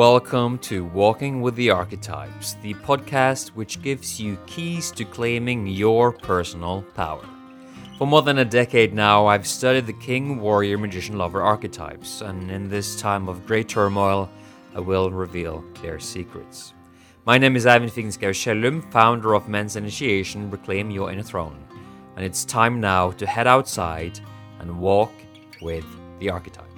Welcome to Walking with the Archetypes, the podcast which gives you keys to claiming your personal power. For more than a decade now, I've studied the king, warrior, magician, lover archetypes, and in this time of great turmoil, I will reveal their secrets. My name is Ivan Figenschou Shellum, founder of Men's Initiation Reclaim Your Inner Throne, and it's time now to head outside and walk with the archetypes.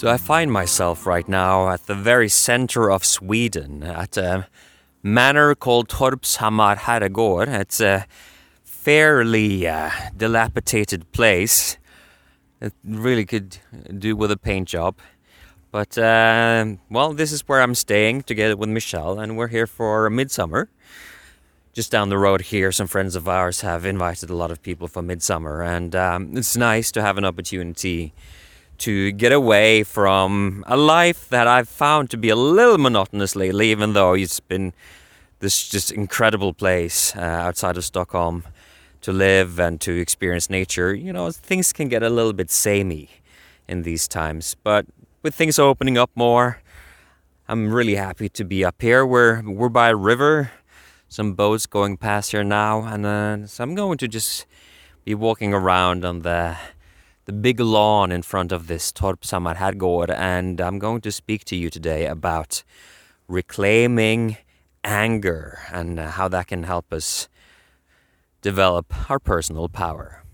So I find myself right now at the very center of Sweden, at a manor called Torpshammar Herrgård. It's a fairly uh, dilapidated place. It really could do with a paint job. But, uh, well, this is where I'm staying together with Michelle, and we're here for midsummer. Just down the road here, some friends of ours have invited a lot of people for midsummer, and um, it's nice to have an opportunity to get away from a life that I've found to be a little monotonous lately, even though it's been this just incredible place uh, outside of Stockholm to live and to experience nature. You know, things can get a little bit samey in these times, but with things opening up more, I'm really happy to be up here. We're we're by a river, some boats going past here now, and uh, so I'm going to just be walking around on the the big lawn in front of this Herrgård, and I'm going to speak to you today about reclaiming anger and uh, how that can help us develop our personal power.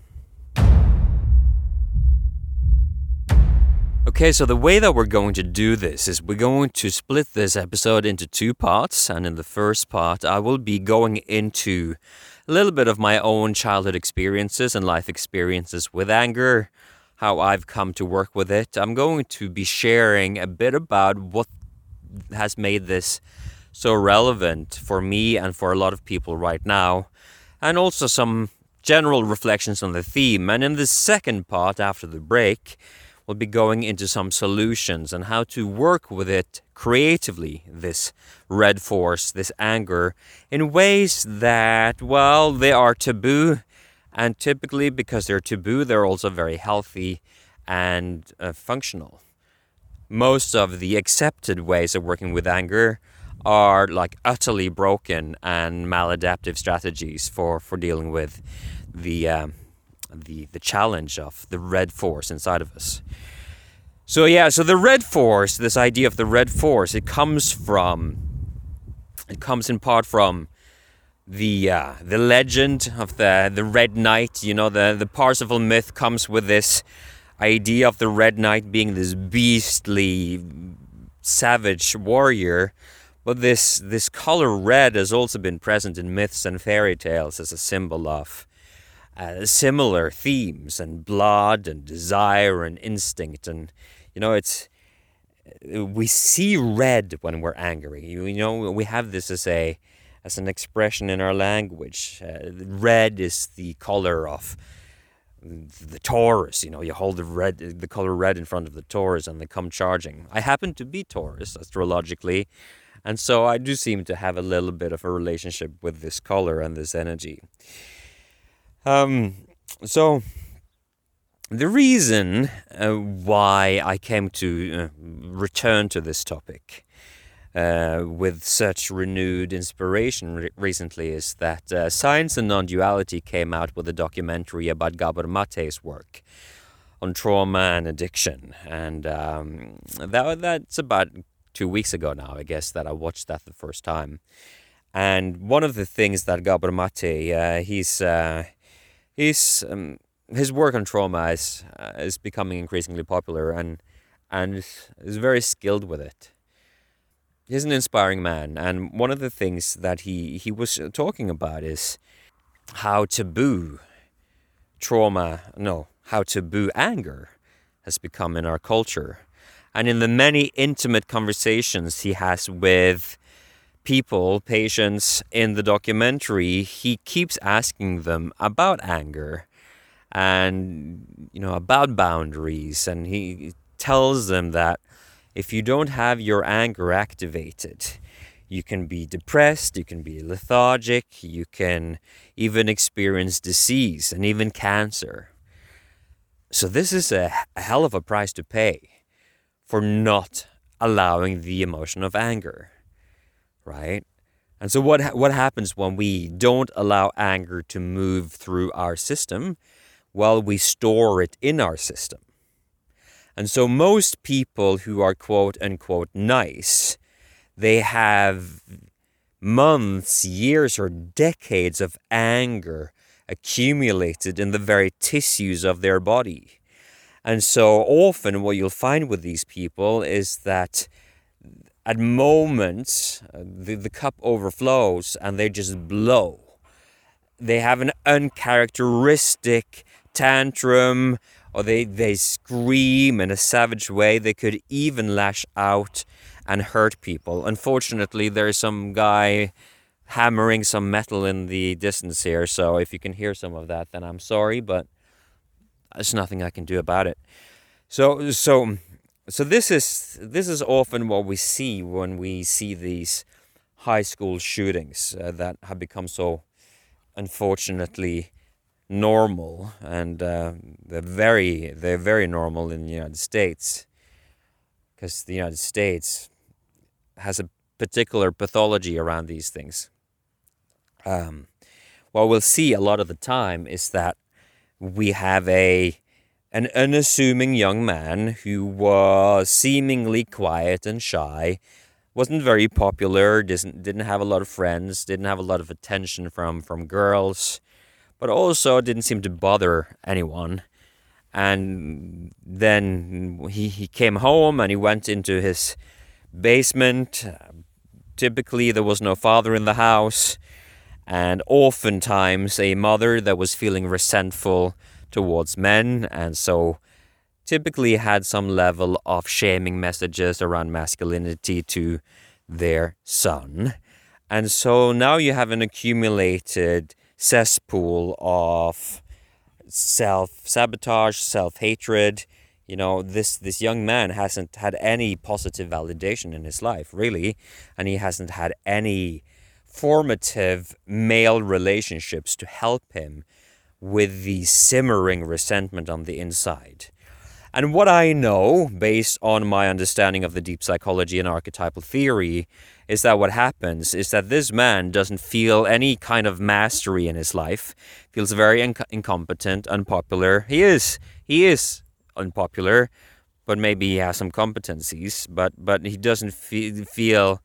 Okay, so the way that we're going to do this is we're going to split this episode into two parts, and in the first part, I will be going into a little bit of my own childhood experiences and life experiences with anger, how I've come to work with it. I'm going to be sharing a bit about what has made this so relevant for me and for a lot of people right now, and also some general reflections on the theme. And in the second part, after the break, we'll be going into some solutions and how to work with it creatively, this red force, this anger, in ways that, well, they are taboo. And typically, because they're taboo, they're also very healthy and uh, functional. Most of the accepted ways of working with anger are like utterly broken and maladaptive strategies for, for dealing with the. Um, the the challenge of the red force inside of us. So yeah, so the red force, this idea of the red force, it comes from it comes in part from the uh, the legend of the the red knight. You know, the the Parsifal myth comes with this idea of the red knight being this beastly savage warrior. But this this color red has also been present in myths and fairy tales as a symbol of uh, similar themes and blood and desire and instinct and you know it's we see red when we're angry you, know we have this as a as an expression in our language uh, red is the color of the Taurus, you know, you hold the red, the color red in front of the Taurus, and they come charging. I happen to be Taurus astrologically, and so I do seem to have a little bit of a relationship with this color and this energy. Um, so the reason uh, why I came to uh, return to this topic uh, with such renewed inspiration re- recently is that uh, Science and Non-Duality came out with a documentary about Gabor Mate's work on trauma and addiction, and um, that that's about two weeks ago now, I guess, that I watched that the first time. And one of the things that Gabor Mate, uh, he's uh, he's um, his work on trauma is uh, is becoming increasingly popular and and is very skilled with it. He's an inspiring man, and one of the things that he he was uh, talking about is how taboo trauma, no, how taboo anger has become in our culture. And in the many intimate conversations he has with people, patients in the documentary, he keeps asking them about anger and you know about boundaries and he tells them that if you don't have your anger activated you can be depressed you can be lethargic you can even experience disease and even cancer So this is a, a hell of a price to pay for not allowing the emotion of anger, right? And so what what happens when we don't allow anger to move through our system? Well, we store it in our system. And so most people who are quote unquote nice, they have months, years, or decades of anger accumulated in the very tissues of their body. And so often, what you'll find with these people is that at moments uh, the, the cup overflows and they just blow. They have an uncharacteristic tantrum or they, they scream in a savage way. They could even lash out and hurt people. Unfortunately, there's some guy hammering some metal in the distance here. So if you can hear some of that, then I'm sorry, but there's nothing I can do about it. So so so this is this is often what we see when we see these high school shootings uh, that have become so unfortunately normal and uh, they're very they're very normal in the United States because the United States has a particular pathology around these things. Um, what we'll see a lot of the time is that we have a an unassuming young man who was seemingly quiet and shy, wasn't very popular, didn't didn't have a lot of friends, didn't have a lot of attention from from girls, but also didn't seem to bother anyone. And then he, he came home and he went into his basement. Typically, there was no father in the house and oftentimes a mother that was feeling resentful towards men and so typically had some level of shaming messages around masculinity to their son. And so now you have an accumulated cesspool of self sabotage, self hatred. You know, this, this young man hasn't had any positive validation in his life, really, and he hasn't had any formative male relationships to help him with the simmering resentment on the inside. And what I know, based on my understanding of the deep psychology and archetypal theory, is that what happens is that this man doesn't feel any kind of mastery in his life, feels very inc- incompetent, unpopular. He is, he is unpopular, but maybe he has some competencies, but but he doesn't fe- feel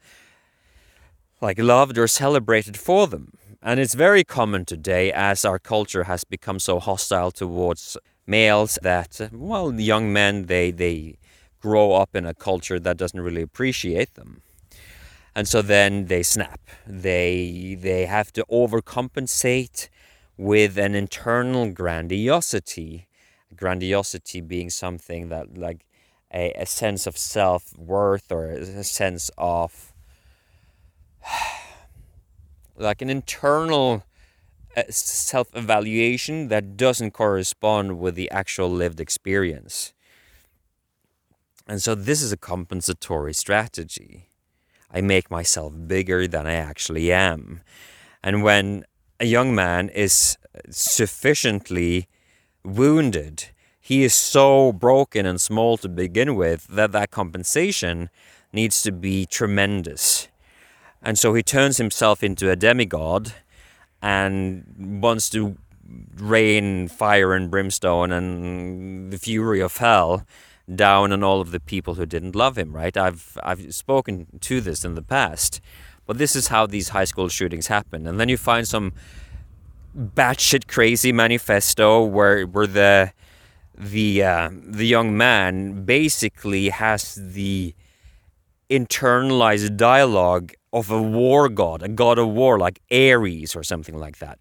like loved or celebrated for them. And it's very common today as our culture has become so hostile towards males that, well, young men, they, they grow up in a culture that doesn't really appreciate them. And so then they snap. They, they have to overcompensate with an internal grandiosity. Grandiosity being something that, like, a, a sense of self worth or a sense of like an internal self evaluation that doesn't correspond with the actual lived experience. And so this is a compensatory strategy. I make myself bigger than I actually am. And when a young man is sufficiently wounded, he is so broken and small to begin with that that compensation needs to be tremendous. And so he turns himself into a demigod and wants to rain fire and brimstone and the fury of hell down on all of the people who didn't love him, right? I've I've spoken to this in the past. But this is how these high school shootings happen. And then you find some batshit crazy manifesto where where the the uh, the young man basically has the internalized dialogue of a war god, a god of war like Ares or something like that.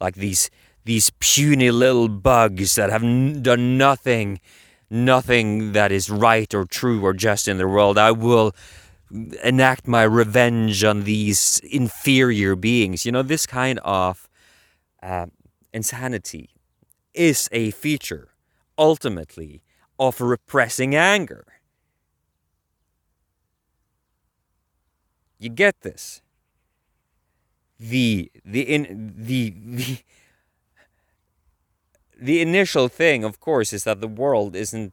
Like these these puny little bugs that have n- done nothing nothing that is right or true or just in the world. I will enact my revenge on these inferior beings. You know, this kind of uh, insanity is a feature, ultimately, of repressing anger. You get this. The the in the the the initial thing, of course, is that the world isn't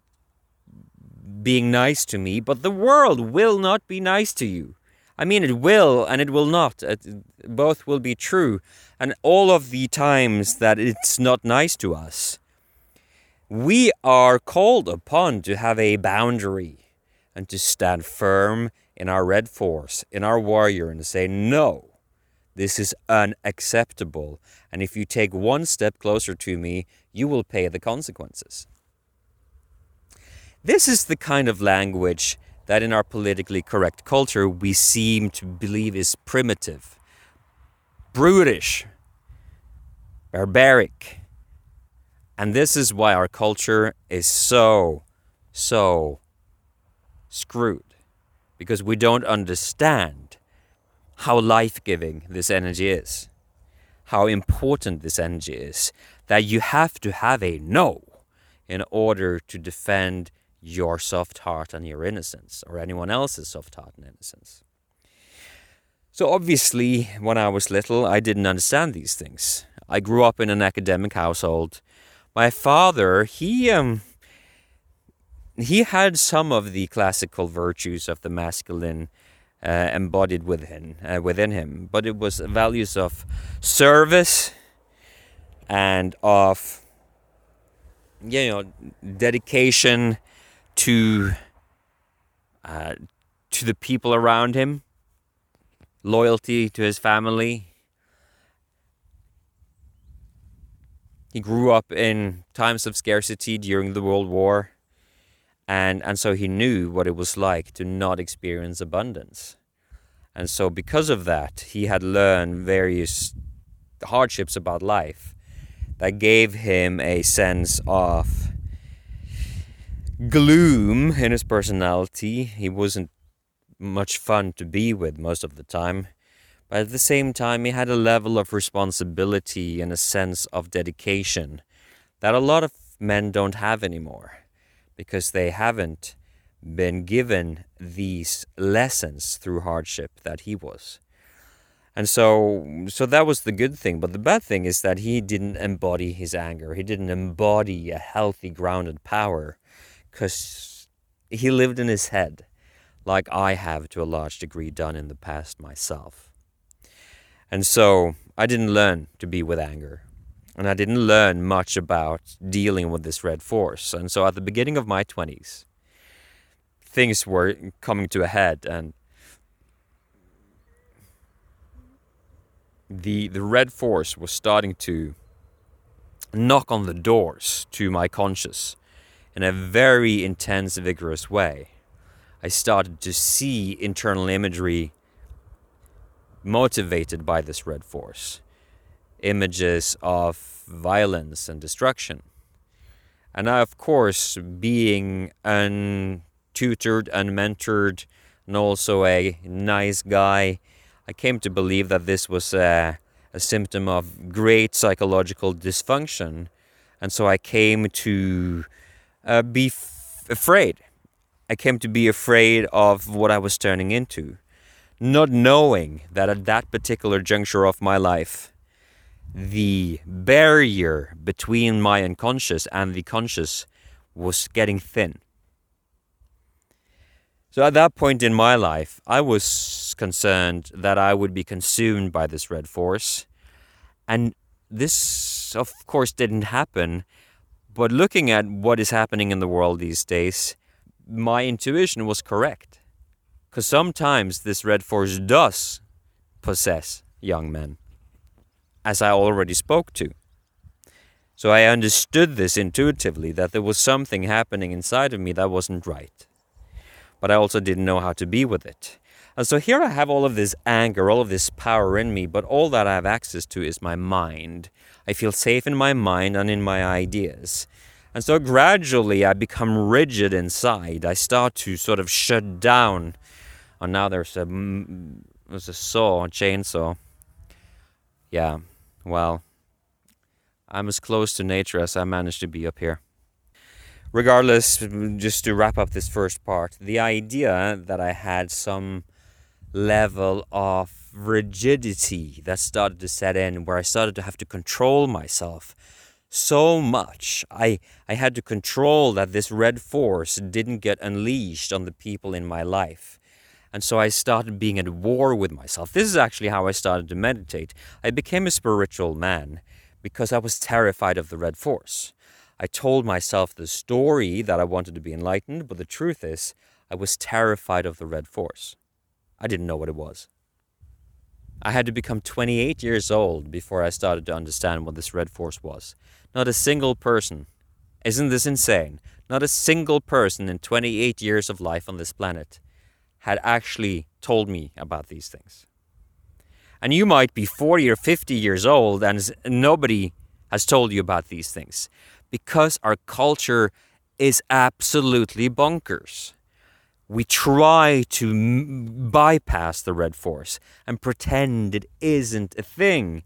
being nice to me, but the world will not be nice to you. I mean, it will and it will not. It, both will be true. And all of the times that it's not nice to us, we are called upon to have a boundary and to stand firm in our red force, in our warrior, and say, no, this is unacceptable. And if you take one step closer to me, you will pay the consequences. This is the kind of language that in our politically correct culture we seem to believe is primitive, brutish, barbaric. And this is why our culture is so, so screwed. Because we don't understand how life giving this energy is, how important this energy is, that you have to have a no in order to defend your soft heart and your innocence, or anyone else's soft heart and innocence. So, obviously, when I was little, I didn't understand these things. I grew up in an academic household. My father, he um, he had some of the classical virtues of the masculine uh, embodied within uh, within him, but it was values of service and of you know dedication to uh, to the people around him, loyalty to his family. He grew up in times of scarcity during the World War, and and so he knew what it was like to not experience abundance. And so because of that, he had learned various hardships about life that gave him a sense of gloom in his personality. He wasn't much fun to be with most of the time. But at the same time, he had a level of responsibility and a sense of dedication that a lot of men don't have anymore because they haven't been given these lessons through hardship that he was. And so so that was the good thing, but the bad thing is that he didn't embody his anger. He didn't embody a healthy grounded power because he lived in his head, like I have to a large degree done in the past myself. And so I didn't learn to be with anger. And I didn't learn much about dealing with this red force. And so at the beginning of my 20s, things were coming to a head and the the red force was starting to knock on the doors to my conscious in a very intense, vigorous way. I started to see internal imagery motivated by this red force. Images of violence and destruction. And I, of course, being untutored, unmentored, and also a nice guy, I came to believe that this was a, a symptom of great psychological dysfunction. And so I came to uh, be afraid. I came to be afraid of what I was turning into, not knowing that at that particular juncture of my life, the barrier between my unconscious and the conscious was getting thin. So at that point in my life, I was concerned that I would be consumed by this red force. And this, of course, didn't happen but looking at what is happening in the world these days, my intuition was correct. Because sometimes this red force does possess young men, as I already spoke to. So I understood this intuitively that there was something happening inside of me that wasn't right. But I also didn't know how to be with it. And so here I have all of this anger, all of this power in me, but all that I have access to is my mind. I feel safe in my mind and in my ideas. And so gradually I become rigid inside. I start to sort of shut down. And now there's a there's a saw, a chainsaw. Yeah, well, I'm as close to nature as I managed to be up here. Regardless, just to wrap up this first part, the idea that I had some level of rigidity that started to set in where I started to have to control myself so much. I, I had to control that this red force didn't get unleashed on the people in my life. And so I started being at war with myself. This is actually how I started to meditate. I became a spiritual man because I was terrified of the red force. I told myself the story that I wanted to be enlightened, but the truth is, I was terrified of the red force. I didn't know what it was. I had to become 28 years old before I started to understand what this red force was. Not a single person. Isn't this insane? Not a single person in 28 years of life on this planet had actually told me about these things. And you might be 40 or 50 years old and nobody has told you about these things because our culture is absolutely bonkers. We try to m- bypass the red force and pretend it isn't a thing.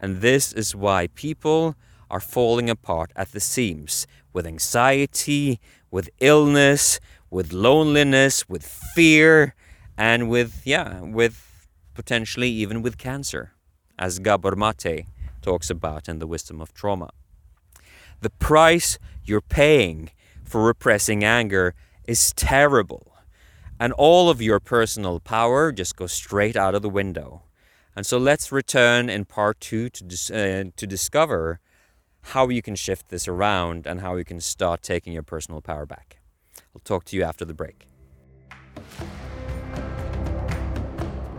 And this is why people are falling apart at the seams with anxiety, with illness, with loneliness, with fear, and with, yeah, with potentially even with cancer, as Gabor Mate talks about in The Wisdom of Trauma. The price you're paying for repressing anger is terrible. And all of your personal power just goes straight out of the window. And so let's return in part two to, dis- uh, to discover how you can shift this around and how you can start taking your personal power back. I'll talk to you after the break.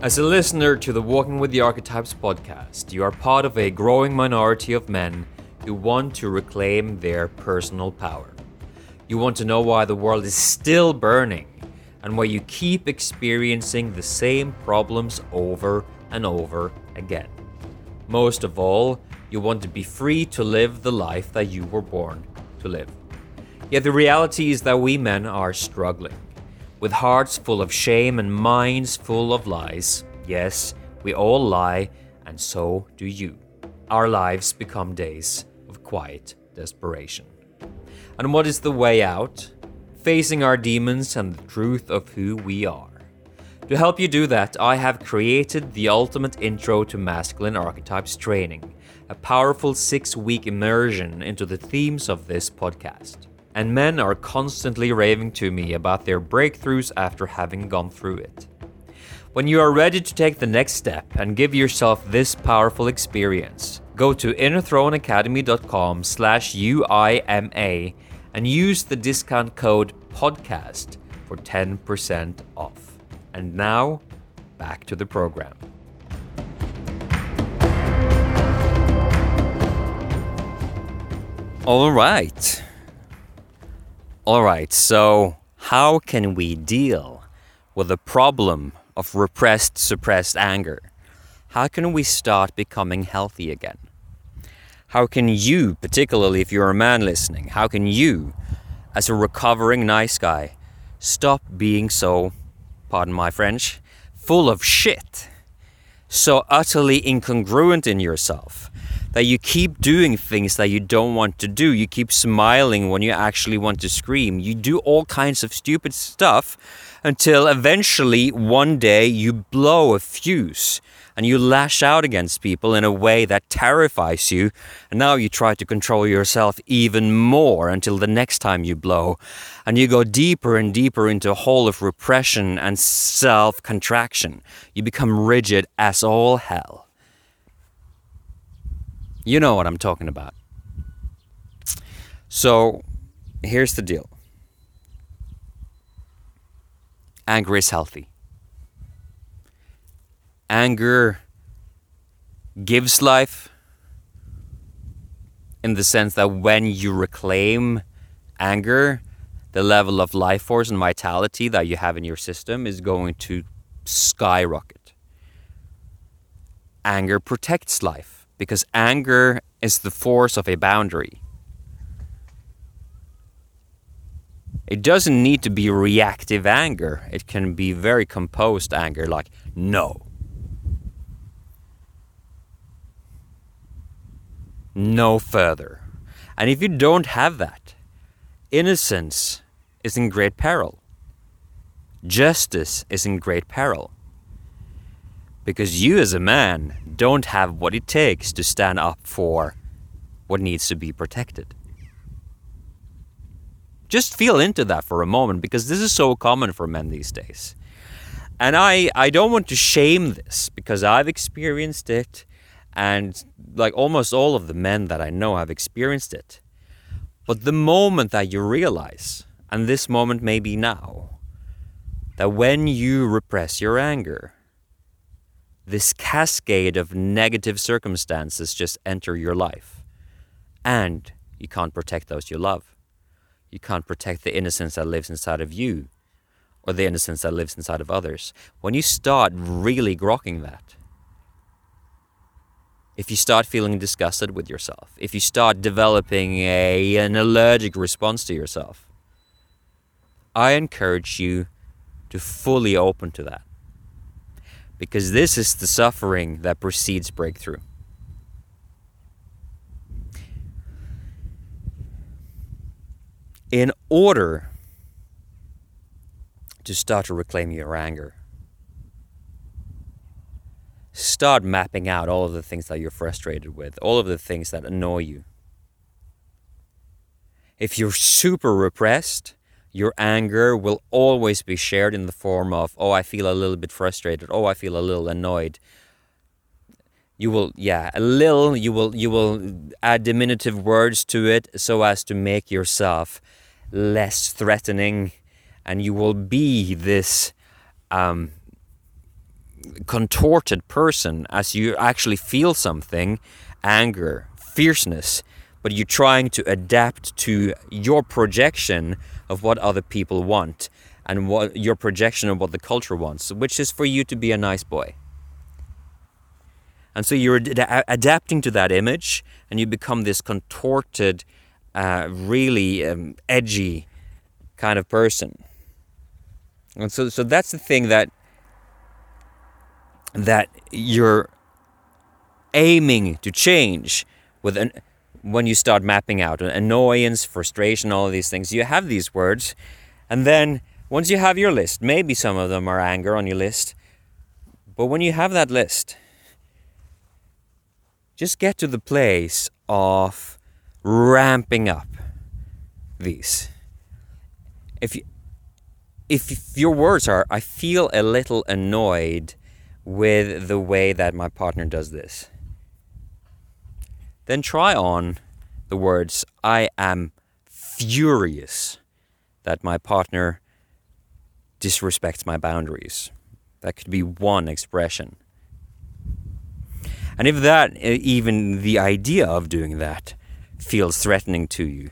As a listener to the Walking with the Archetypes podcast, you are part of a growing minority of men who want to reclaim their personal power. You want to know why the world is still burning and why you keep experiencing the same problems over and over again. Most of all, you want to be free to live the life that you were born to live. Yet the reality is that we men are struggling. With hearts full of shame and minds full of lies. Yes, we all lie, and so do you. Our lives become days of quiet desperation. And what is the way out? Facing our demons and the truth of who we are. To help you do that, I have created the ultimate intro to masculine archetypes training, a powerful six week immersion into the themes of this podcast. And men are constantly raving to me about their breakthroughs after having gone through it. When you are ready to take the next step and give yourself this powerful experience, go to innerthroneacademy.com slash UIMA and use the discount code PODCAST for 10% off. And now, back to the program. All right. All right, so how can we deal with the problem of repressed, suppressed anger? How can we start becoming healthy again? How can you, particularly if you're a man listening, how can you, as a recovering nice guy, stop being so pardon my French, full of shit, so utterly incongruent in yourself that you keep doing things that you don't want to do. You keep smiling when you actually want to scream. You do all kinds of stupid stuff until eventually one day you blow a fuse and you lash out against people in a way that terrifies you. And now you try to control yourself even more until the next time you blow. And you go deeper and deeper into a hole of repression and self contraction. You become rigid as all hell. You know what I'm talking about. So here's the deal anger is healthy anger gives life in the sense that when you reclaim anger, the level of life force and vitality that you have in your system is going to skyrocket. Anger protects life because anger is the force of a boundary. It doesn't need to be reactive anger. It can be very composed anger, like, no, no further. And if you don't have that, innocence is in great peril. Justice is in great peril. Because you, as a man, don't have what it takes to stand up for what needs to be protected. Just feel into that for a moment because this is so common for men these days. And I, I don't want to shame this because I've experienced it and like almost all of the men that I know have experienced it. But the moment that you realize, and this moment may be now, that when you repress your anger, this cascade of negative circumstances just enter your life. And you can't protect those you love. You can't protect the innocence that lives inside of you or the innocence that lives inside of others. When you start really grokking that, if you start feeling disgusted with yourself, if you start developing a, an allergic response to yourself, I encourage you to fully open to that. Because this is the suffering that precedes breakthrough. In order to start to reclaim your anger, start mapping out all of the things that you're frustrated with, all of the things that annoy you. If you're super repressed, your anger will always be shared in the form of, oh, I feel a little bit frustrated, oh, I feel a little annoyed. You will, yeah, a little, you will, you will add diminutive words to it so as to make yourself less threatening, and you will be this um, contorted person as you actually feel something anger, fierceness but you're trying to adapt to your projection of what other people want and what your projection of what the culture wants, which is for you to be a nice boy. And so you're ad- adapting to that image and you become this contorted, uh, really um, edgy kind of person. And so, so that's the thing that that you're aiming to change with an when you start mapping out annoyance, frustration, all of these things, you have these words. And then once you have your list, maybe some of them are anger on your list, but when you have that list, just get to the place of ramping up these. If you, if your words are, I feel a little annoyed with the way that my partner does this then try on the words, I am furious that my partner disrespects my boundaries. That could be one expression. And if that, even the idea of doing that, feels threatening to you,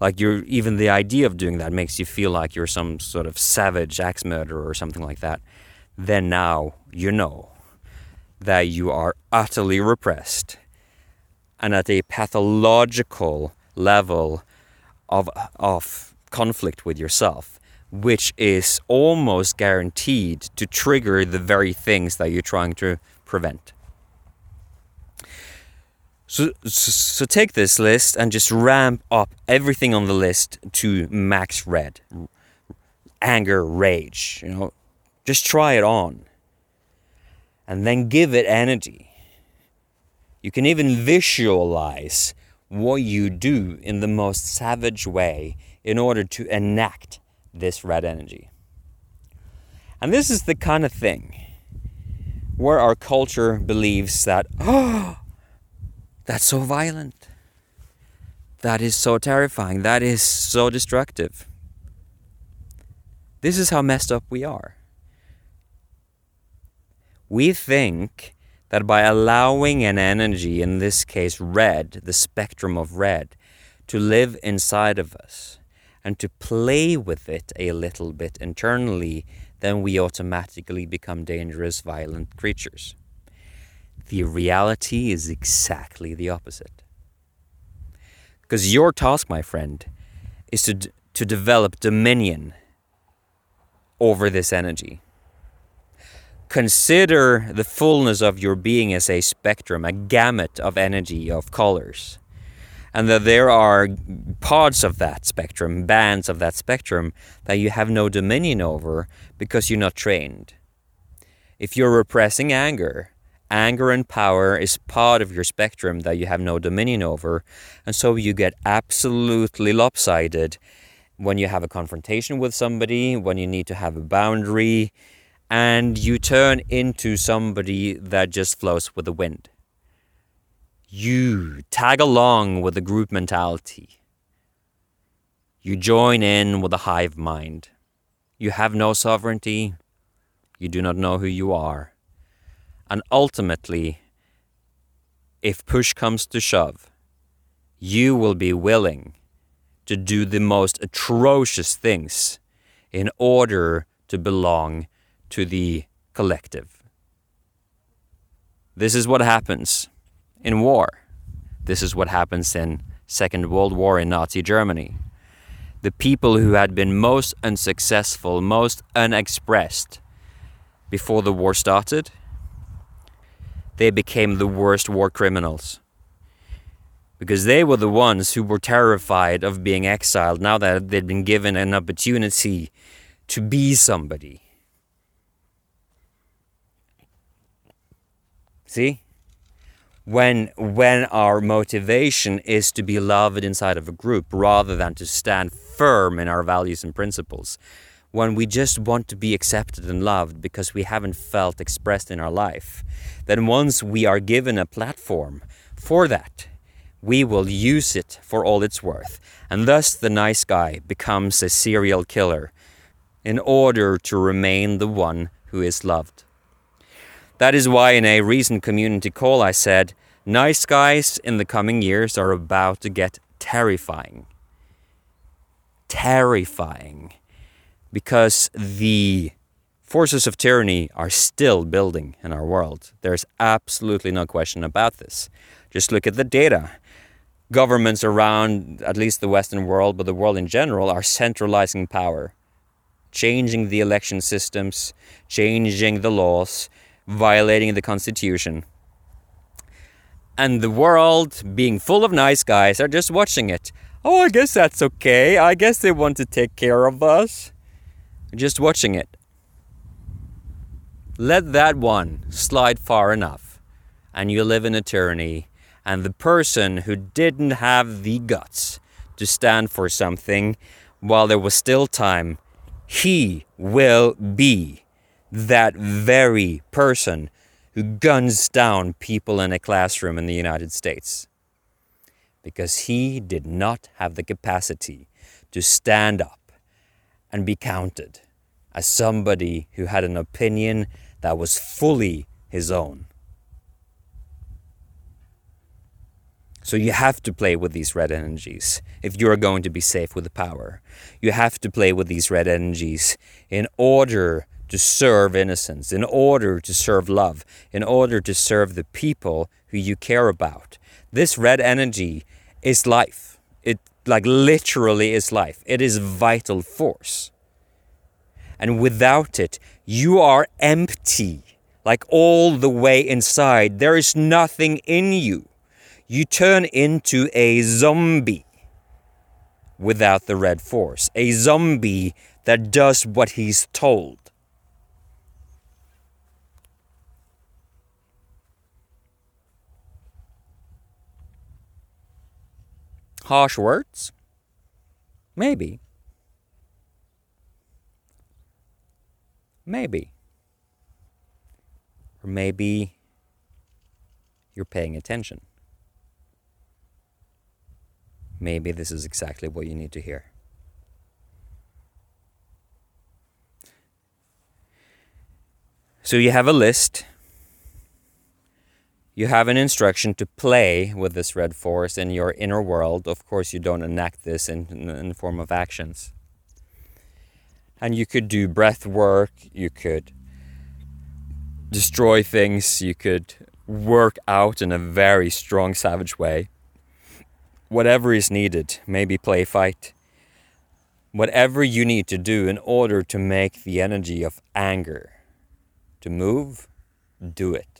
like you're even the idea of doing that makes you feel like you're some sort of savage axe murderer or something like that, then now you know that you are utterly repressed and at a pathological level of, of conflict with yourself, which is almost guaranteed to trigger the very things that you're trying to prevent. So, so take this list and just ramp up everything on the list to max red. Anger, rage, you know, just try it on. And then give it energy you can even visualize what you do in the most savage way in order to enact this red energy. And this is the kind of thing where our culture believes that, oh, that's so violent. That is so terrifying. That is so destructive. This is how messed up we are. We think that by allowing an energy, in this case red, the spectrum of red, to live inside of us and to play with it a little bit internally, then we automatically become dangerous, violent creatures. The reality is exactly the opposite. Because your task, my friend, is to, d- to develop dominion over this energy consider the fullness of your being as a spectrum, a gamut of energy, of colors. And that there are parts of that spectrum, bands of that spectrum, that you have no dominion over because you're not trained. If you're repressing anger anger and power is part of your spectrum that you have no dominion over. And so you get absolutely lopsided when you have a confrontation with somebody, when you need to have a boundary, and you turn into somebody that just flows with the wind. You tag along with the group mentality. You join in with the hive mind. You have no sovereignty. You do not know who you are. And ultimately, if push comes to shove, you will be willing to do the most atrocious things in order to belong to the collective. This is what happens in war. This is what happens in Second World War in Nazi Germany. The people who had been most unsuccessful, most unexpressed before the war started, they became the worst war criminals. Because they were the ones who were terrified of being exiled now that they'd been given an opportunity to be somebody. See? When when our motivation is to be loved inside of a group rather than to stand firm in our values and principles, when we just want to be accepted and loved because we haven't felt expressed in our life, then once we are given a platform for that, we will use it for all it's worth. And thus the nice guy becomes a serial killer in order to remain the one who is loved. That is why in a recent community call I said, nice guys in the coming years are about to get terrifying. Terrifying because the forces of tyranny are still building in our world. There's absolutely no question about this. Just look at the data. Governments around at least the Western world, but the world in general, are centralizing power, changing the election systems, changing the laws, violating the constitution. And the world, being full of nice guys, are just watching it. Oh, I guess that's okay. I guess they want to take care of us just watching it. Let that one slide far enough, and you live in a tyranny, and the person who didn't have the guts to stand for something while there was still time, he will be that very person who guns down people in a classroom in the United States. Because he did not have the capacity to stand up and be counted as somebody who had an opinion that was fully his own. So you have to play with these red energies if you're going to be safe with the power. You have to play with these red energies in order to serve innocence, in order to serve love, in order to serve the people who you care about. This red energy is life It like literally is life. It is vital force. And without it, you are empty, like all the way inside. There is nothing in you. You turn into a zombie without the red force, a zombie that does what he's told. Harsh words? Maybe. Maybe. Or maybe you're paying attention. Maybe this is exactly what you need to hear. So you have a list you have an instruction to play with this red force in your inner world. Of course, you don't enact this in, in, in the form of actions. And you could do breath work, you could destroy things, you could work out in a very strong, savage way. Whatever is needed, maybe play fight. Whatever you need to do in order to make the energy of anger to move, do it.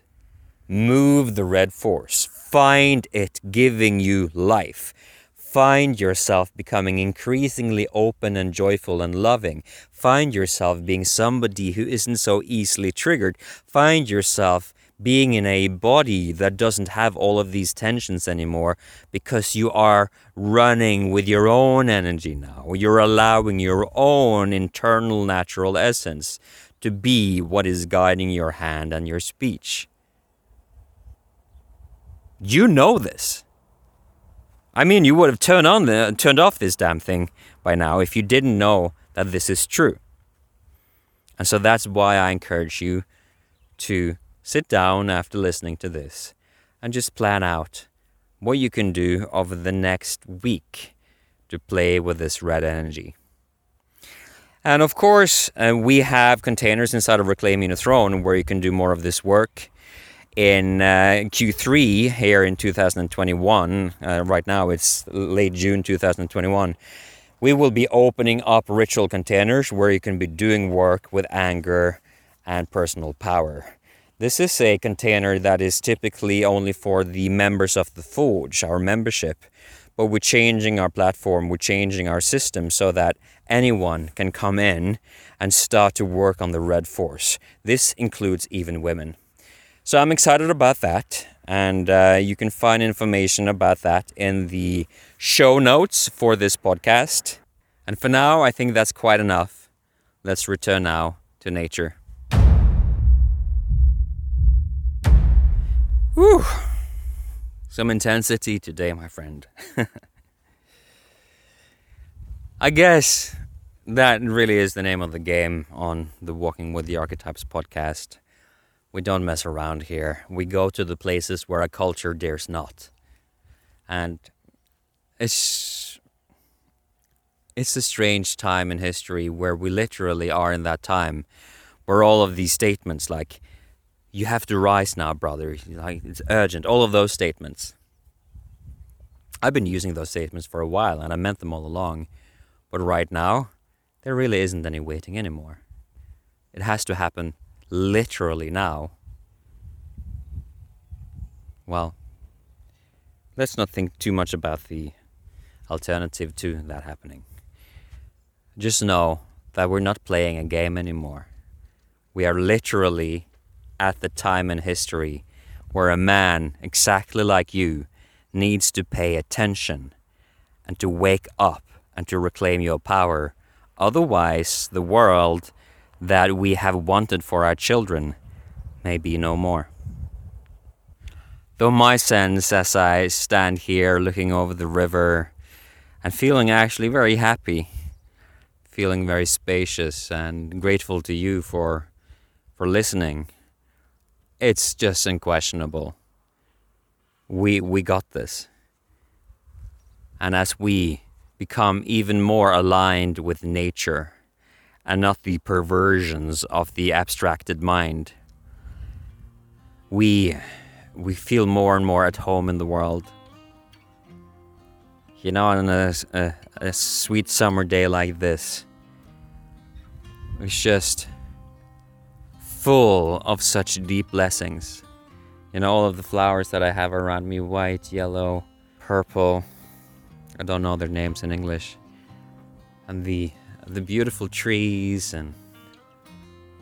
Move the red force. Find it giving you life. Find yourself becoming increasingly open and joyful and loving. Find yourself being somebody who isn't so easily triggered. Find yourself being in a body that doesn't have all of these tensions anymore because you are running with your own energy now. You're allowing your own internal natural essence to be what is guiding your hand and your speech. You know this. I mean, you would have turned on the turned off this damn thing by now if you didn't know that this is true. And so that's why I encourage you to sit down after listening to this and just plan out what you can do over the next week to play with this red energy. And of course, uh, we have containers inside of Reclaiming the Throne where you can do more of this work. In uh, Q3 here in 2021, uh, right now it's late June 2021, we will be opening up ritual containers where you can be doing work with anger and personal power. This is a container that is typically only for the members of the Forge, our membership. But we're changing our platform, we're changing our system so that anyone can come in and start to work on the Red Force. This includes even women. So I'm excited about that. And uh, you can find information about that in the show notes for this podcast. And for now, I think that's quite enough. Let's return now to nature. Whew. Some intensity today, my friend. I guess that really is the name of the game on the Walking with the Archetypes podcast. We don't mess around here. We go to the places where a culture dares not. And it's it's a strange time in history where we literally are in that time where all of these statements like you have to rise now, brother. Like it's urgent. All of those statements. I've been using those statements for a while and I meant them all along. But right now, there really isn't any waiting anymore. It has to happen literally now. Well, let's not think too much about the alternative to that happening. Just know that we're not playing a game anymore. We are literally at the time in history where a man exactly like you needs to pay attention and to wake up and to reclaim your power. Otherwise, the world that we have wanted for our children may be no more. Though my sense as I stand here looking over the river and feeling actually very happy, feeling very spacious and grateful to you for for listening it's just unquestionable. We we got this. And as we become even more aligned with nature and not the perversions of the abstracted mind, we we feel more and more at home in the world. You know, on a, a, a sweet summer day like this, it's just full of such deep blessings. You know, all of the flowers that I have around me white, yellow, purple. I don't know their names in English. And the the beautiful trees and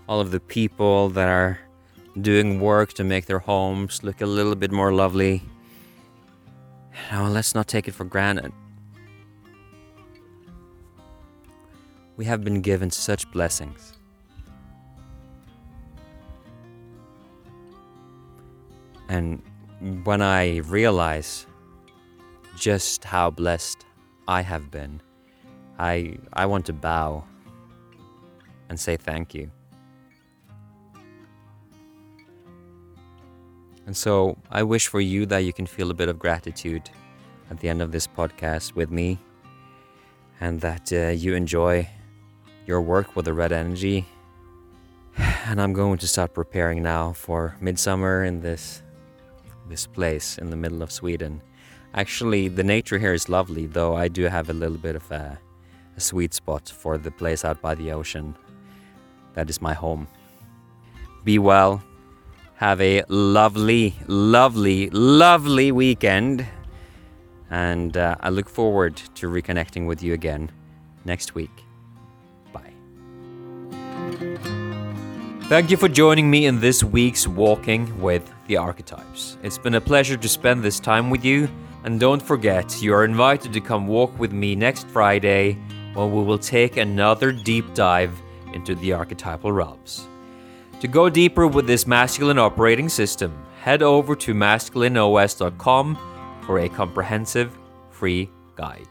all of the people that are doing work to make their homes look a little bit more lovely. Know, let's not take it for granted. We have been given such blessings. And when I realize just how blessed I have been, I, I want to bow and say thank you. And so I wish for you that you can feel a bit of gratitude at the end of this podcast with me and that uh, you enjoy your work with the red energy. And I'm going to start preparing now for midsummer in this this place in the middle of Sweden. Actually, the nature here is lovely, though I do have a little bit of a, a sweet spot for the place out by the ocean. That is my home. Be well. Have a lovely, lovely, lovely weekend. And uh, I look forward to reconnecting with you again next week. Bye. Thank you for joining me in this week's Walking with the Archetypes. It's been a pleasure to spend this time with you, and don't forget, you are invited to come walk with me next Friday when we will take another deep dive into the archetypal realms. To go deeper with this masculine operating system, head over to masculineos.com for a comprehensive free guide.